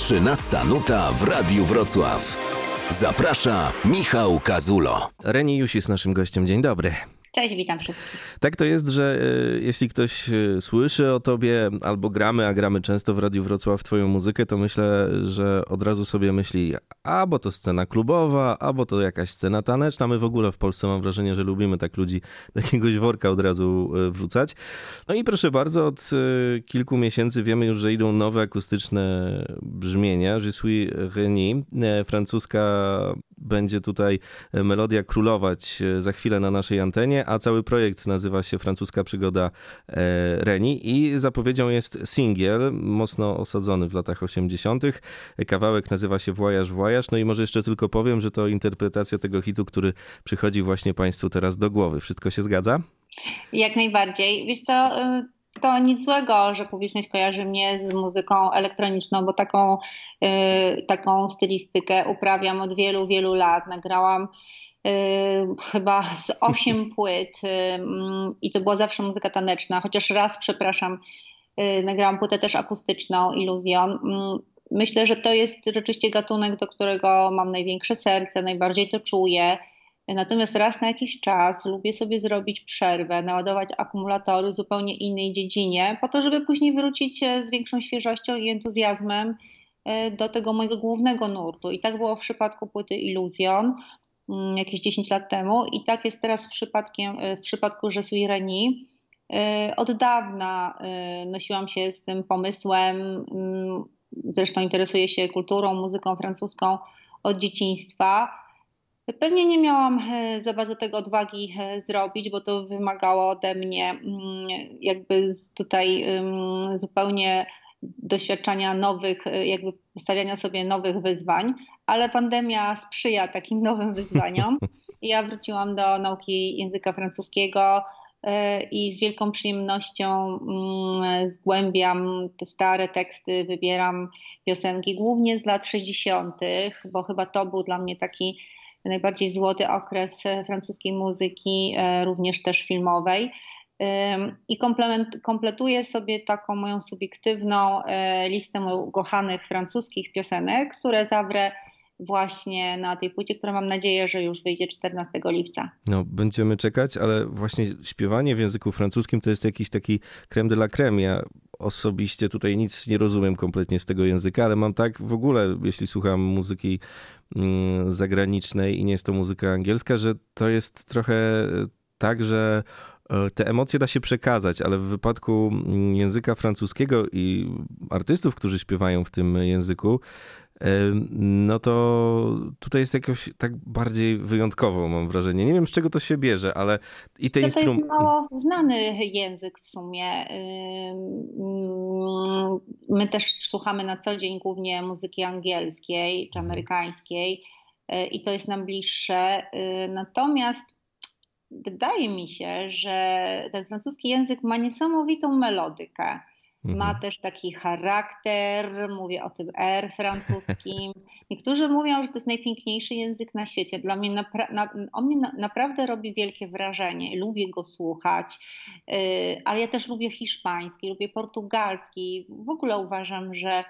13 nuta w Radiu Wrocław. Zaprasza Michał Kazulo. Reni Jusi jest naszym gościem. Dzień dobry. Cześć, witam wszystkich. Tak to jest, że y, jeśli ktoś y, słyszy o tobie albo gramy, a gramy często w Radiu Wrocław twoją muzykę, to myślę, że od razu sobie myśli, albo to scena klubowa, albo to jakaś scena taneczna. My w ogóle w Polsce mam wrażenie, że lubimy tak ludzi do jakiegoś worka od razu y, wrzucać. No i proszę bardzo, od kilku miesięcy wiemy już, że idą nowe akustyczne brzmienia. Je suis Reni, francuska będzie tutaj melodia królować za chwilę na naszej antenie, a cały projekt nazywa się Francuska Przygoda e, Reni i zapowiedzią jest singiel, mocno osadzony w latach 80. Kawałek nazywa się Voyage Voyage, no i może jeszcze tylko powiem, że to interpretacja tego hitu, który przychodzi właśnie Państwu teraz do głowy. Wszystko się zgadza? Jak najbardziej. Wiesz co, y, to nic złego, że publiczność kojarzy mnie z muzyką elektroniczną, bo taką, yy, taką stylistykę uprawiam od wielu, wielu lat. Nagrałam chyba z osiem płyt i to była zawsze muzyka taneczna, chociaż raz, przepraszam, y, nagrałam płytę też akustyczną, Illusion. Mm, myślę, że to jest rzeczywiście gatunek, do którego mam największe serce, najbardziej to czuję. Natomiast raz na jakiś czas lubię sobie zrobić przerwę, naładować akumulatory w zupełnie innej dziedzinie, po to, żeby później wrócić e, z większą świeżością i entuzjazmem e, do tego mojego głównego nurtu. I tak było w przypadku płyty Illusion jakieś 10 lat temu i tak jest teraz w, przypadkiem, e, w przypadku Je suis Reni. Od dawna nosiłam się z tym pomysłem, mm, zresztą interesuję się kulturą, muzyką francuską od dzieciństwa. Pewnie nie miałam e, za bardzo tego odwagi e, zrobić, bo to wymagało ode mnie mm, jakby tutaj zupełnie doświadczania nowych, e, jakby postawiania sobie nowych wyzwań, ale pandemia sprzyja takim nowym wyzwaniom. Ja wróciłam do nauki języka francuskiego i z wielką przyjemnością mm, zgłębiam te stare teksty, wybieram piosenki głównie z lat 60., bo chyba to był dla mnie taki najbardziej złoty okres e, francuskiej muzyki, e, również też filmowej. I kompletuję sobie taką moją subiektywną e, listę ukochanych francuskich piosenek, które zawrę właśnie na tej płycie, która mam nadzieję, że już wyjdzie 14 lipca. No, będziemy czekać, ale właśnie śpiewanie w języku francuskim to jest jakiś taki creme de la creme. Ja osobiście tutaj nic nie rozumiem kompletnie z tego języka, ale mam tak w ogóle, jeśli słucham muzyki mm, zagranicznej i nie jest to muzyka angielska, że to jest trochę tak, że te emocje da się przekazać, ale w wypadku mm, języka francuskiego i artystów, którzy śpiewają w tym języku, no to tutaj jest jakoś tak bardziej wyjątkowo, mam wrażenie. Nie wiem, z czego to się bierze, ale i te instrumenty. To jest mało znany język w sumie. My też słuchamy na co dzień głównie muzyki angielskiej czy mhm. amerykańskiej y, i to jest nam bliższe. Natomiast wydaje mi się, że ten francuski język ma niesamowitą melodykę. Ma mhm. też taki charakter, mówię o tym R francuskim. Niektórzy mówią, że to jest najpiękniejszy język na świecie. Dla mnie napra- na, on mnie na, naprawdę robi wielkie wrażenie. Lubię go słuchać, yy, ale ja też lubię hiszpański, lubię portugalski. W ogóle uważam, że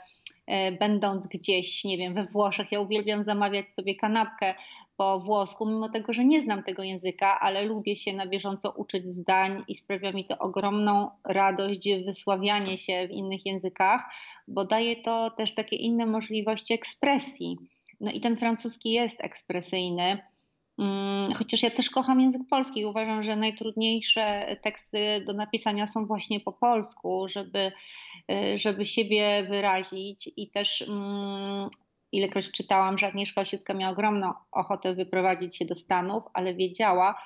będąc gdzieś, nie wiem, we Włoszech, ja uwielbiam zamawiać sobie kanapkę po włosku, mimo tego, że nie znam tego języka, ale lubię się na bieżąco uczyć zdań i sprawia mi to ogromną radość wysławianie się w innych językach, bo daje to też takie inne możliwości ekspresji. No i ten francuski jest ekspresyjny. Mm, chociaż ja też kocham język polski. Uważam, że najtrudniejsze teksty do napisania są właśnie po polsku, żeby, żeby siebie wyrazić i też mm, ilekroć czytałam, że Agnieszka Osiecka miała ogromną ochotę wyprowadzić się do Stanów, ale wiedziała,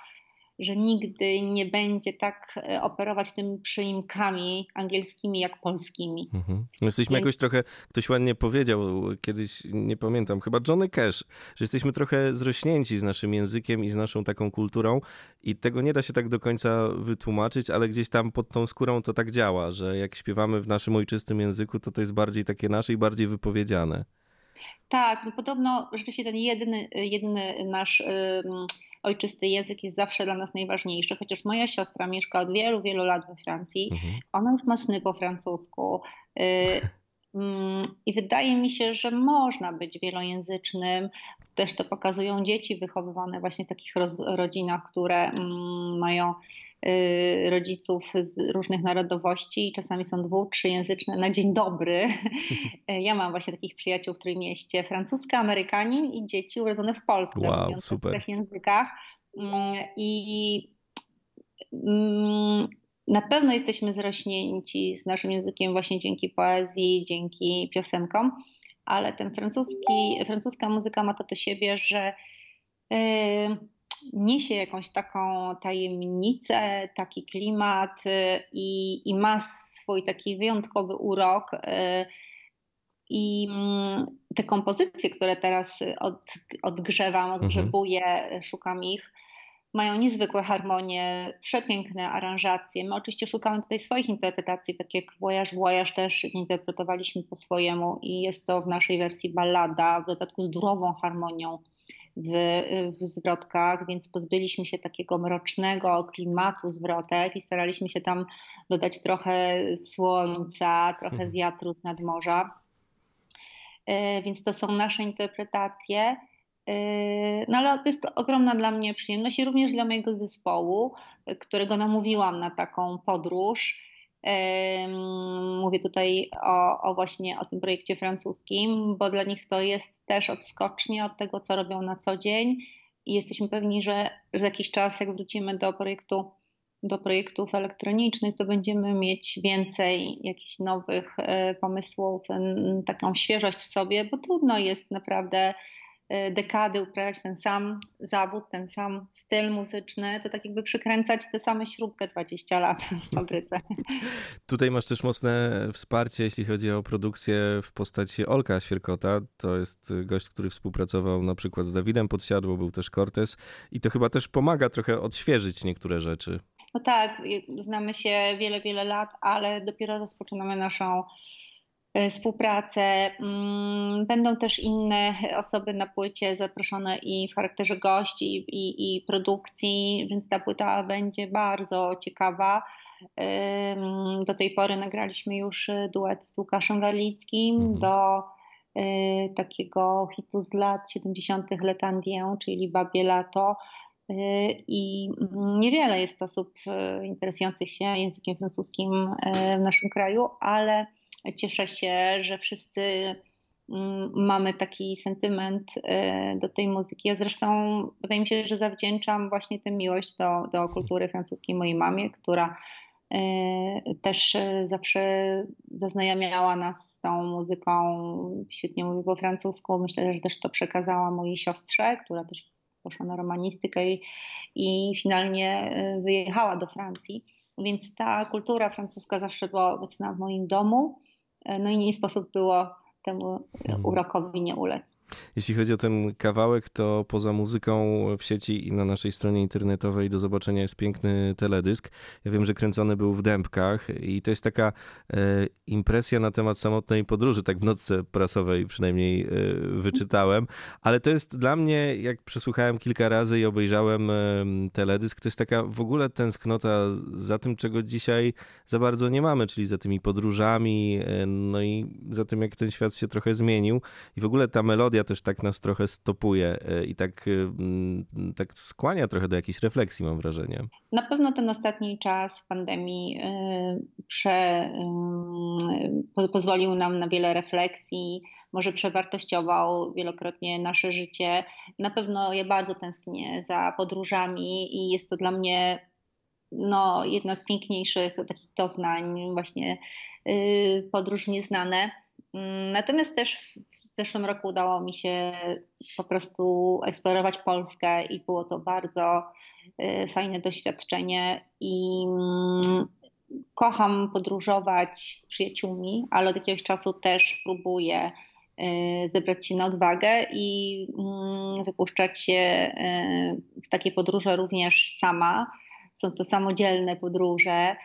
że nigdy nie będzie tak e, operować tymi przyimkami angielskimi jak polskimi. Mhm. Jesteśmy Więc... jakoś trochę, ktoś ładnie powiedział kiedyś, nie pamiętam, chyba Johnny Cash, że jesteśmy trochę zrośnięci z naszym językiem i z naszą taką kulturą i tego nie da się tak do końca wytłumaczyć, ale gdzieś tam pod tą skórą to tak działa, że jak śpiewamy w naszym ojczystym języku, to to jest bardziej takie nasze i bardziej wypowiedziane. Tak, no podobno rzeczywiście ten jedyny, jedyny nasz um, ojczysty język jest zawsze dla nas najważniejszy, chociaż moja siostra mieszka od wielu, wielu lat we Francji. Mhm. Ona już ma sny po francusku. Y, Mm, I wydaje mi się, że można być wielojęzycznym. Też to pokazują dzieci wychowywane właśnie w takich rodzinach, które mm, mają rodziców z różnych narodowości i czasami są dwu, trzyjęzyczne na dzień dobry. Ja mam właśnie takich przyjaciół w Trójmieście, francuska, Amerykanin i dzieci urodzone w Polsce, wow, super. w trzech językach. Mm, I na pewno jesteśmy zrośnięci z naszym językiem właśnie dzięki poezji, dzięki piosenkom, ale ten francuski, francuska muzyka ma to do siebie, że yy, niesie jakąś taką tajemnicę, taki klimat yy, i ma swój taki wyjątkowy urok. Yy, I mm, te kompozycje, które teraz od, odgrzewam, odgrzebuję, mhm. szukam ich, mają niezwykłe harmonie, przepiękne aranżacje. My oczywiście szukamy tutaj swoich interpretacji, tak jak Voyage Voyage też zinterpretowaliśmy po swojemu i jest to w naszej wersji ballada, w dodatku z durową harmonią w, w zwrotkach, więc pozbyliśmy się takiego mrocznego klimatu zwrotek i staraliśmy się tam dodać trochę słońca, trochę mhm. wiatru z nadmorza. E, więc to są nasze interpretacje. Yy, no ale to jest ogromna dla mnie przyjemność i również dla mojego zespołu, którego namówiłam na taką podróż. Mówię tutaj o, o, właśnie o tym projekcie francuskim, bo dla nich to jest też odskocznie od tego, co robią na co dzień. I jesteśmy pewni, że za jakiś czas, jak wrócimy do projektu, do projektów elektronicznych, to będziemy mieć więcej jakichś nowych yy, pomysłów, taką świeżość w sobie, bo trudno jest naprawdę E, dekady uprawiać ten sam zawód, ten sam styl muzyczny, to tak jakby przykręcać tę same śrubkę 20 lat w fabryce. Tutaj masz też mocne wsparcie, jeśli chodzi o produkcję w postaci Olka Świerkota. To jest gość, który współpracował na przykład z Dawidem Podsiadło, był też Cortez i to chyba też pomaga trochę odświeżyć niektóre rzeczy. No tak, znamy się wiele, wiele lat, ale dopiero rozpoczynamy naszą współpracę. Mm, będą też inne osoby na płycie zaproszone i w charakterze gości i, i produkcji, więc ta płyta będzie bardzo ciekawa. Do tej pory nagraliśmy już duet z Łukaszem Werlickim mhm. do e, takiego hitu z lat 70. Letandię, czyli Babie Lato. E, I niewiele jest osób interesujących się językiem francuskim w naszym kraju, ale Cieszę się, że wszyscy mm, mamy taki sentyment e, do tej muzyki. Ja zresztą wydaje mi się, że zawdzięczam właśnie tę miłość do, do kultury francuskiej mojej mamie, która e, też zawsze zaznajamiała nas z tą muzyką, świetnie mówi po francusku. Myślę, że też to przekazała mojej siostrze, która też poszła na romanistykę i, i finalnie e, wyjechała do Francji. Więc ta kultura francuska zawsze była obecna w moim domu. E, no i nie sposób było temu mhm. urokowi nie ulec. Jeśli chodzi o ten kawałek, to poza muzyką w sieci i na naszej stronie internetowej do zobaczenia jest piękny teledysk. Ja wiem, że kręcony był w Dębkach i to jest taka e, impresja na temat samotnej podróży, tak w nocce prasowej przynajmniej e, wyczytałem, ale to jest dla mnie, jak przesłuchałem kilka razy i obejrzałem e, teledysk, to jest taka w ogóle tęsknota za tym, czego dzisiaj za bardzo nie mamy, czyli za tymi podróżami, e, no i za tym, jak ten świat się trochę zmienił i w ogóle ta melodia też tak nas trochę stopuje e, i tak, e, tak skłania trochę do jakiejś refleksji, mam wrażenie. Na pewno ten ostatni czas pandemii e, prze, pozwolił nam na wiele refleksji, może przewartościował wielokrotnie nasze życie. Na pewno ja bardzo tęsknię za podróżami i jest to dla mnie no, jedna z piękniejszych takich doznań, właśnie podróż nieznane. Mm, natomiast też w zeszłym roku udało mi się po prostu eksplorować Polskę i było to bardzo y, fajne doświadczenie i mm, kocham podróżować z przyjaciółmi, ale od jakiegoś czasu też próbuję y, zebrać się na odwagę i mm, wypuszczać się y, w takie podróże również sama. Są to samodzielne podróże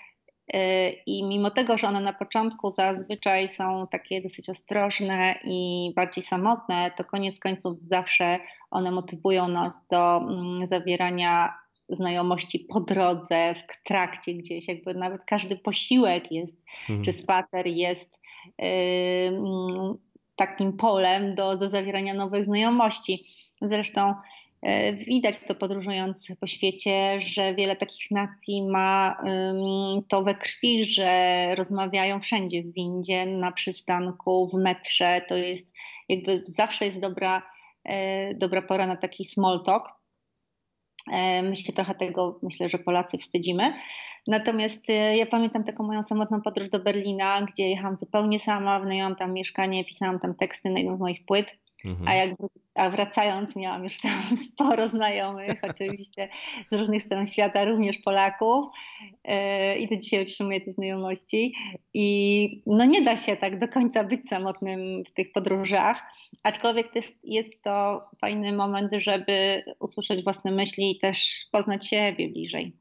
i mimo tego, że one na początku zazwyczaj są takie dosyć ostrożne i bardziej samotne, to koniec końców zawsze one motywują nas do mm, zawierania znajomości po drodze, w trakcie gdzieś, jakby nawet każdy posiłek jest, mhm. czy spacer jest takim polem do, do zawierania nowych znajomości. Zresztą widać to podróżując po świecie, że wiele takich nacji ma to we krwi, że rozmawiają wszędzie w windzie, na przystanku, w metrze. To jest jakby zawsze jest dobra, e, dobra pora na taki small talk. E, my się trochę tego, myślę, że Polacy wstydzimy. Natomiast ja pamiętam taką moją samotną podróż do Berlina, gdzie jechałam zupełnie sama, wynajęłam tam mieszkanie, pisałam tam teksty na jedną z moich płyt. Mhm. A jak a wracając, miałam już tam sporo znajomych, oczywiście z różnych stron świata, również Polaków. E, I do dzisiaj utrzymuję te znajomości. I no nie da się tak do końca być samotnym w tych podróżach, aczkolwiek to jest, jest to fajny moment, żeby usłyszeć własne myśli i też poznać siebie bliżej.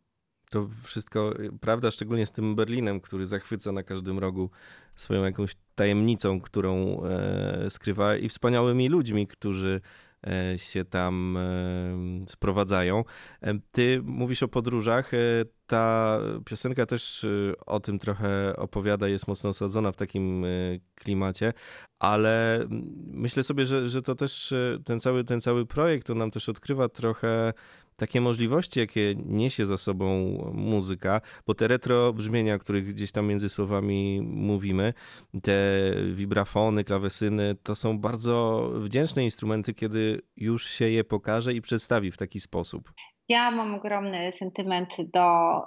To wszystko prawda, szczególnie z tym Berlinem, który zachwyca na każdym rogu swoją jakąś tajemnicą, którą e, skrywa i wspaniałymi ludźmi, którzy e, się tam e, sprowadzają. Ty mówisz o podróżach. Ta piosenka też o tym trochę opowiada, jest mocno osadzona w takim klimacie, ale myślę sobie, że, że to też ten cały, ten cały projekt, on nam też odkrywa trochę takie możliwości, jakie niesie za sobą muzyka, bo te retro brzmienia, o których gdzieś tam między słowami mówimy, te wibrafony, klawesyny, to są bardzo wdzięczne instrumenty, kiedy już się je pokaże i przedstawi w taki sposób. Ja mam ogromny sentyment do,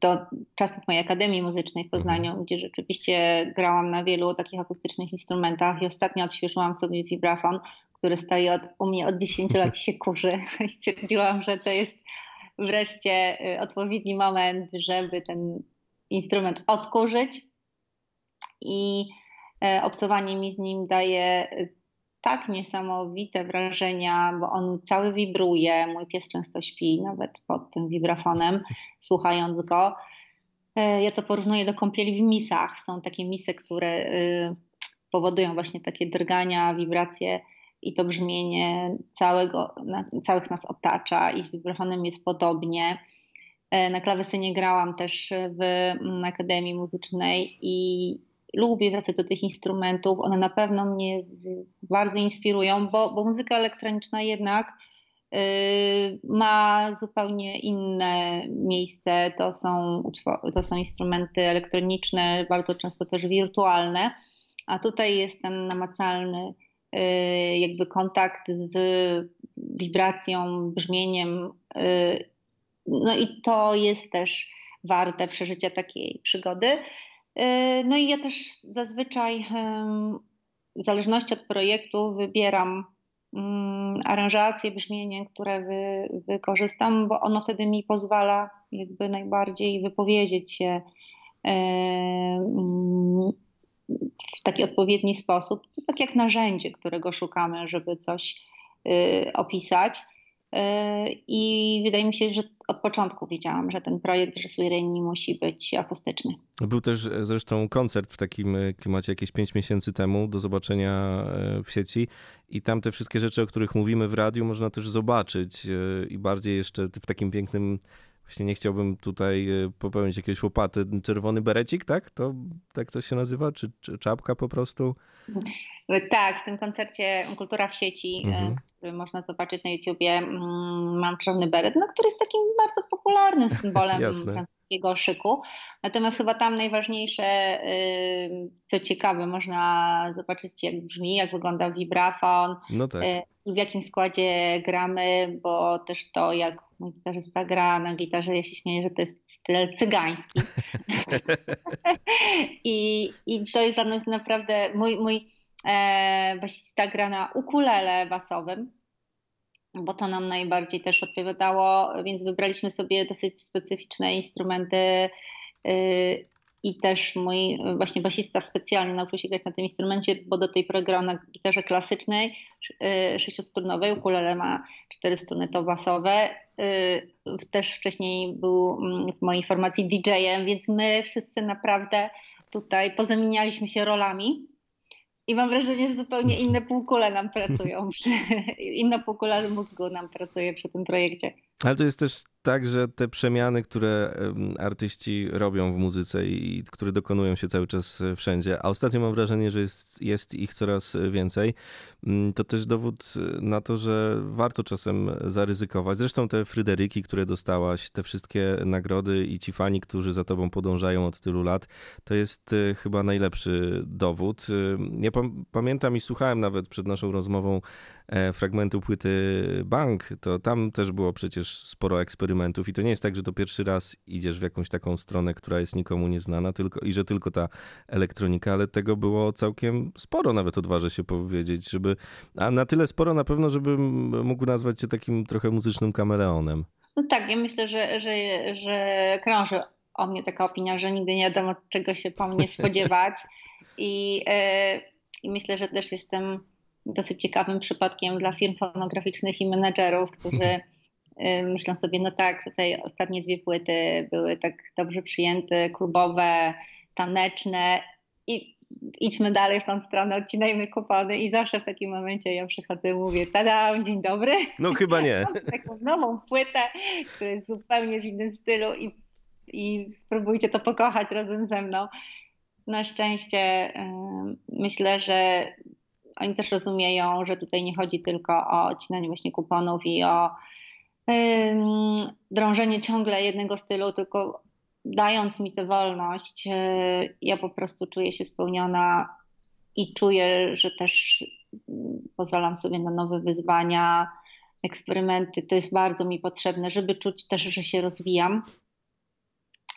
do czasów mojej Akademii Muzycznej w Poznaniu, mhm. gdzie rzeczywiście grałam na wielu takich akustycznych instrumentach i ostatnio odświeżyłam sobie vibrafon, który stoi od, u mnie od 10 lat się kurzy. Stwierdziłam, że to jest wreszcie y, odpowiedni moment, żeby ten instrument odkurzyć i e, obcowanie mi z nim daje y, tak niesamowite wrażenia, bo on cały wibruje. Mój pies często śpi nawet pod tym wibrafonem, słuchając go. E, ja to porównuję do kąpieli w misach. Są takie misy, które y, powodują właśnie takie drgania, wibracje i to brzmienie całego, całych nas otacza i z wibrofonem jest podobnie. E, na klawesynie grałam też w mm, Akademii Muzycznej i lubię wracać do tych instrumentów. One na pewno mnie bardzo inspirują, bo, bo muzyka elektroniczna jednak yy, ma zupełnie inne miejsce. To są, to są instrumenty elektroniczne, bardzo często też wirtualne, a tutaj jest ten namacalny Y, jakby kontakt z wibracją, brzmieniem. Y, no i to jest też warte przeżycia takiej przygody. Y, no i ja też zazwyczaj w zależności od projektu wybieram mm, aranżację, brzmienie, które wy, wykorzystam, bo ono wtedy mi pozwala jakby najbardziej wypowiedzieć się w taki odpowiedni sposób, tak jak narzędzie, którego szukamy, żeby coś y, opisać. Y, I wydaje mi się, że od początku wiedziałam, że ten projekt Reni musi być akustyczny. Był też e, zresztą koncert w takim e, klimacie jakieś 5 miesięcy temu do zobaczenia e, w sieci i tam te wszystkie rzeczy, o których mówimy w radiu, można też zobaczyć i bardziej jeszcze w takim pięknym Właśnie nie chciałbym tutaj e, popełnić jakiegoś łopaty. Czerwony berecik, tak? To, tak to się nazywa? Czy, czy czapka po prostu? Tak, w tym koncercie Kultura w sieci, e, mhm. który można zobaczyć na YouTubie, mm, mam czarny beret, no, który jest takim bardzo popularnym symbolem francuskiego szyku. Natomiast chyba tam najważniejsze, y, co ciekawe, można zobaczyć jak brzmi, jak wygląda vibrafon, no tak. W jakim składzie gramy, bo też to jak mój gitarzysta gra na gitarze, ja się śmieję, że to jest styl cygański. I, I to jest dla nas naprawdę, mój, mój e, basista gra na ukulele basowym, bo to nam najbardziej też odpowiadało, więc wybraliśmy sobie dosyć specyficzne instrumenty y, i też mój właśnie basista specjalnie nauczył się grać na tym instrumencie, bo do tej pory grał na gitarze klasycznej, y, sześciostrunowej, ukulele ma cztery struny to basowe. Y, też wcześniej był mm, w mojej formacji DJ-em, więc my wszyscy naprawdę tutaj pozamienialiśmy się rolami. I mam wrażenie, że zupełnie inne półkule nam pracują, inna półkula mózgu nam pracuje przy tym projekcie. Ale to jest też tak, że te przemiany, które artyści robią w muzyce i które dokonują się cały czas e, wszędzie, a ostatnio mam wrażenie, że jest, jest ich coraz więcej, mm, to też dowód na to, że warto czasem zaryzykować. Zresztą te Fryderyki, które dostałaś, te wszystkie nagrody i ci fani, którzy za tobą podążają od tylu lat, to jest e, chyba najlepszy dowód. Ja pamiętam i słuchałem nawet przed naszą rozmową e, fragmentu płyty Bank, to tam też było przecież sporo eksperymentów i to nie jest tak, że to pierwszy raz idziesz w jakąś taką stronę, która jest nikomu nieznana tylko, i że tylko ta elektronika, ale tego było całkiem sporo, nawet odważę się powiedzieć, żeby, a na tyle sporo na pewno, żebym mógł nazwać cię takim trochę muzycznym kameleonem. No tak, ja myślę, że, że, że krąży o mnie taka opinia, że nigdy nie wiadomo, czego się po mnie spodziewać. I, yy, I myślę, że też jestem dosyć ciekawym przypadkiem dla firm fonograficznych i menedżerów, którzy myślą sobie, no tak, tutaj ostatnie dwie płyty były tak dobrze przyjęte, klubowe, taneczne i idźmy dalej w tą stronę, odcinajmy kupony i zawsze w takim momencie ja przychodzę i mówię, tada, dzień dobry. No chyba nie. Mam taką nową płytę, która jest zupełnie w innym stylu i, i spróbujcie to pokochać razem ze mną. Na szczęście myślę, że oni też rozumieją, że tutaj nie chodzi tylko o odcinanie właśnie kuponów i o drążenie ciągle jednego stylu, tylko dając mi tę wolność, e, ja po prostu czuję się spełniona i czuję, że też mm, pozwalam sobie na nowe wyzwania, eksperymenty. To jest bardzo mi potrzebne, żeby czuć też, że się rozwijam.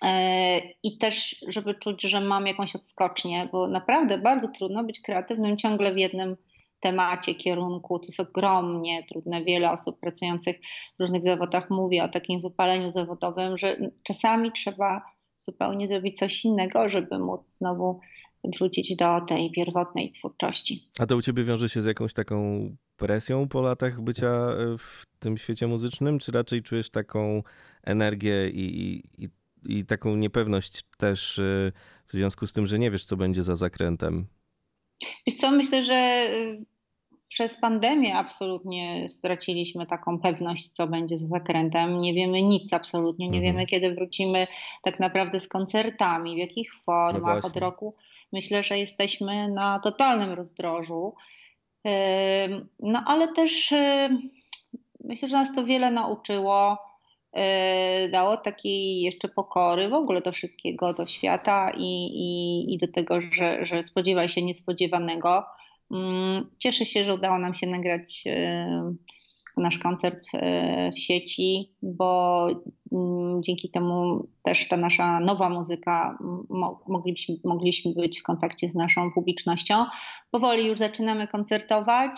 E, I też, żeby czuć, że mam jakąś odskocznię, bo naprawdę bardzo trudno być kreatywnym ciągle w jednym temacie, kierunku. To jest ogromnie trudne. Wiele osób pracujących w różnych zawodach mówi o takim wypaleniu zawodowym, że czasami trzeba zupełnie zrobić coś innego, żeby móc znowu wrócić do tej pierwotnej twórczości. A to u ciebie wiąże się z jakąś taką presją po latach bycia e, w tym świecie muzycznym, czy raczej czujesz taką energię i, i, i taką niepewność też e, w związku z tym, że nie wiesz, co będzie za zakrętem? Wiesz co, myślę, że y, przez pandemię absolutnie straciliśmy taką pewność, co będzie za zakrętem. Nie wiemy nic absolutnie, nie mhm. wiemy, kiedy wrócimy tak naprawdę z koncertami, w jakich formach no od roku. Myślę, że jesteśmy na totalnym rozdrożu. No ale też y, myślę, że nas to wiele nauczyło dało takiej jeszcze pokory w ogóle do wszystkiego, do świata i, i, i do tego, że, że spodziewaj się niespodziewanego. Mm, cieszę się, że udało nam się nagrać e, nasz koncert e, w sieci, bo dzięki temu też ta nasza nowa muzyka mogliśmy, mogliśmy być w kontakcie z naszą publicznością. Powoli już zaczynamy koncertować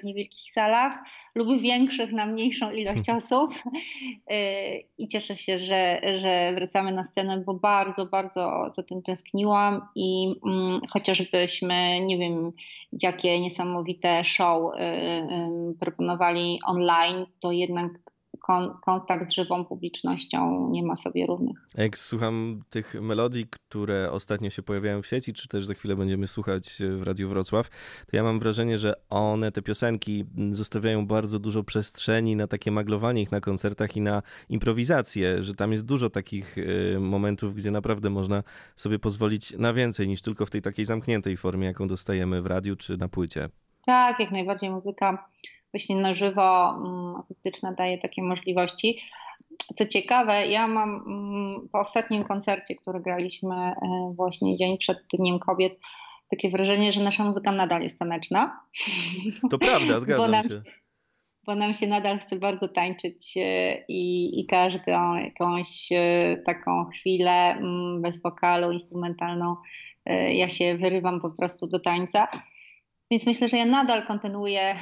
w niewielkich salach lub większych na mniejszą ilość osób. I cieszę się, że, że wracamy na scenę, bo bardzo, bardzo za tym tęskniłam i mm, chociażbyśmy, nie wiem, jakie niesamowite show y, proponowali online, to jednak kon, kontakt z żywą publicznością nie ma sobie równych. Jak słucham tych melodii, które ostatnio się pojawiają w sieci, czy też za chwilę będziemy słuchać w Radiu Wrocław, to ja mam wrażenie, że one, te piosenki, zostawiają bardzo dużo przestrzeni na takie maglowanie ich na koncertach i na improwizację, że tam jest dużo takich y, momentów, gdzie naprawdę można sobie pozwolić na więcej niż tylko w tej takiej zamkniętej formie, jaką dostajemy w radiu czy na płycie. Tak, jak najbardziej muzyka właśnie na żywo mm, akustyczna daje takie możliwości. Co ciekawe, ja mam mm, po ostatnim koncercie, który graliśmy e, właśnie dzień przed Dniem Kobiet, takie wrażenie, że nasza muzyka nadal jest taneczna. To prawda, zgadzam się. Bo nam się nadal chce bardzo tańczyć e, i, i każdą jakąś e, taką chwilę mm, bez wokalu, instrumentalną, ja się wyrywam po prostu do tańca. Więc myślę, że ja nadal kontynuuję e,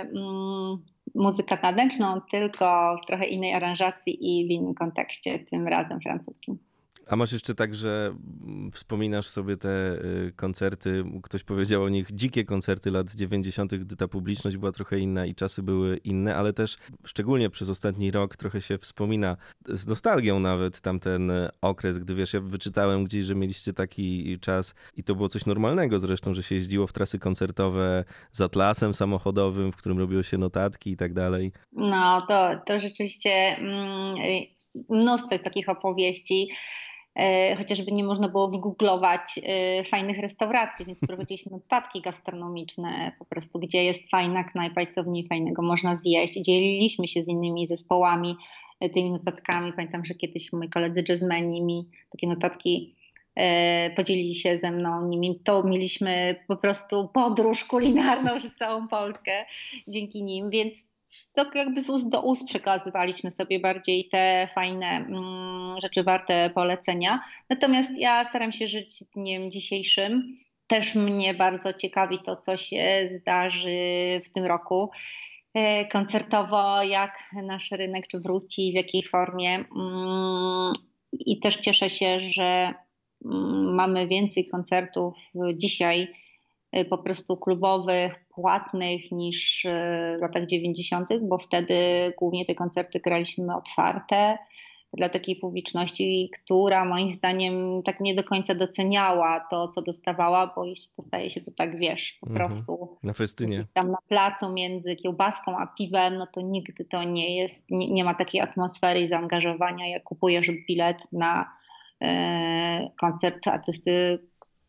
mm, muzykę taneczną, tylko w trochę innej aranżacji i w innym kontekście, tym razem francuskim. A masz jeszcze tak, że mm, wspominasz sobie te y, koncerty, ktoś powiedział o nich, dzikie koncerty lat 90., gdy ta publiczność była trochę inna i czasy były inne, ale też szczególnie przez ostatni rok trochę się wspomina z nostalgią nawet tamten y, okres, gdy wiesz, ja wyczytałem gdzieś, że mieliście taki czas i to było coś normalnego zresztą, że się jeździło w trasy koncertowe z atlasem samochodowym, w którym robiło się notatki i tak dalej. No, to, to rzeczywiście mm, mnóstwo takich opowieści. E, chociażby nie można było wygooglować e, fajnych restauracji, więc prowadziliśmy notatki gastronomiczne, po prostu gdzie jest fajna knajpa i co w niej fajnego można zjeść. Dzieliliśmy się z innymi zespołami e, tymi notatkami. Pamiętam, że kiedyś moi koledzy jazzmeni mi takie notatki podzielili się ze mną nimi. To mieliśmy po prostu podróż kulinarną przez całą Polskę dzięki nim, więc to jakby z ust do ust przekazywaliśmy sobie bardziej te fajne mm, rzeczy warte polecenia. Natomiast ja staram się żyć dniem dzisiejszym. Też mnie bardzo ciekawi to, co się zdarzy w tym roku e, koncertowo, jak nasz rynek czy wróci, w jakiej formie. Mm, I też cieszę się, że mm, mamy więcej koncertów dzisiaj Y, po prostu klubowych, płatnych niż y, w latach 90., bo wtedy głównie te koncerty graliśmy otwarte dla takiej publiczności, która moim zdaniem tak nie do końca doceniała to, co dostawała, bo jeśli dostaje się to tak, wiesz, po mhm. prostu na festynie. Tam na placu między kiełbaską a piwem, no to nigdy to nie jest, nie, nie ma takiej atmosfery i zaangażowania, jak kupujesz bilet na e, koncert artysty,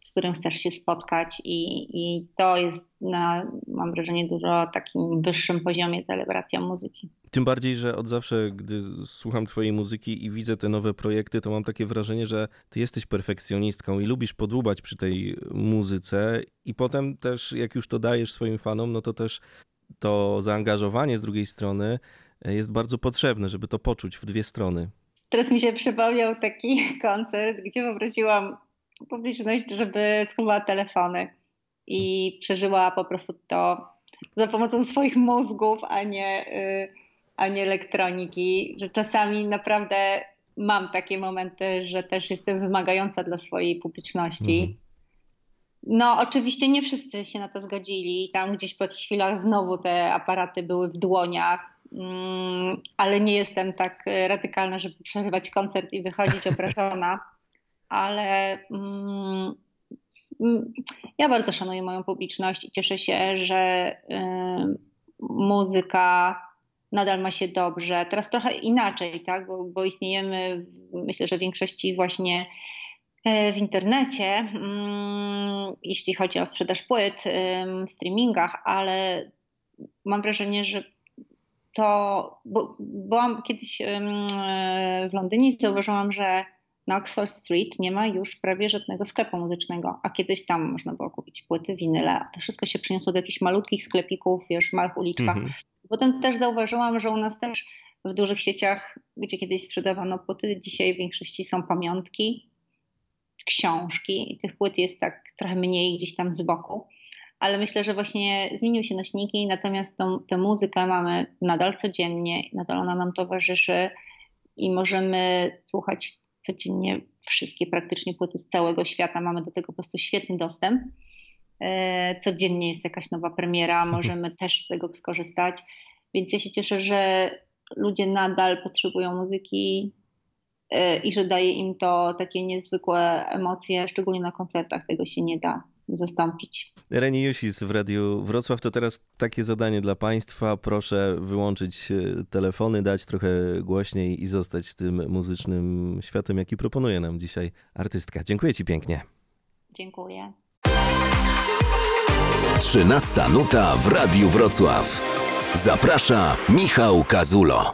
z którym chcesz się spotkać i, i to jest na, mam wrażenie, dużo takim wyższym poziomie celebracja muzyki. Tym bardziej, że od zawsze, gdy słucham Twojej muzyki i widzę te nowe projekty, to mam takie wrażenie, że Ty jesteś perfekcjonistką i lubisz podłubać przy tej muzyce, i potem też, jak już to dajesz swoim fanom, no to też to zaangażowanie z drugiej strony jest bardzo potrzebne, żeby to poczuć w dwie strony. Teraz mi się przypomniał taki koncert, gdzie poprosiłam publiczność, żeby schowała telefony i przeżyła po prostu to za pomocą swoich mózgów, a nie, y, a nie elektroniki, że czasami naprawdę mam takie momenty, że też jestem wymagająca dla swojej publiczności. Mhm. No, oczywiście nie wszyscy się na to zgodzili. Tam gdzieś po jakichś chwilach znowu te aparaty były w dłoniach, mm, ale nie jestem tak radykalna, żeby przerywać koncert i wychodzić obrażona ale mm, mm, ja bardzo szanuję moją publiczność i cieszę się, że muzyka nadal ma się dobrze. Teraz trochę inaczej, tak? bo, bo istniejemy, myślę, że w większości właśnie y, w internecie, mm, jeśli chodzi o sprzedaż płyt, w streamingach, ale mam wrażenie, że to, bo, byłam kiedyś w Londynie i zauważyłam, że na Oxford Street nie ma już prawie żadnego sklepu muzycznego, a kiedyś tam można było kupić płyty, winyle. To wszystko się przeniosło do jakichś malutkich sklepików, wiesz, małych uliczkach. Mhm. Potem też zauważyłam, że u nas też w dużych sieciach, gdzie kiedyś sprzedawano płyty, dzisiaj w większości są pamiątki, książki i tych płyt jest tak trochę mniej gdzieś tam z boku. Ale myślę, że właśnie zmieniły się nośniki, natomiast tą, tę muzykę mamy nadal codziennie, nadal ona nam towarzyszy i możemy słuchać codziennie wszystkie praktycznie płyty z całego świata. Mamy do tego po prostu świetny dostęp. E, codziennie jest jakaś nowa premiera, możemy też z tego skorzystać. Więc ja się cieszę, że ludzie nadal potrzebują muzyki e, i że daje im to takie niezwykłe emocje, szczególnie na koncertach. Tego się nie da zastąpić. Reni Jusis w Radiu Wrocław to teraz takie zadanie dla Państwa. Proszę wyłączyć e, telefony, dać trochę głośniej i zostać z tym muzycznym światem, jaki proponuje nam dzisiaj artystka. Dziękuję Ci pięknie. Dziękuję. 13 nuta w Radiu Wrocław. Zaprasza Michał Kazulo.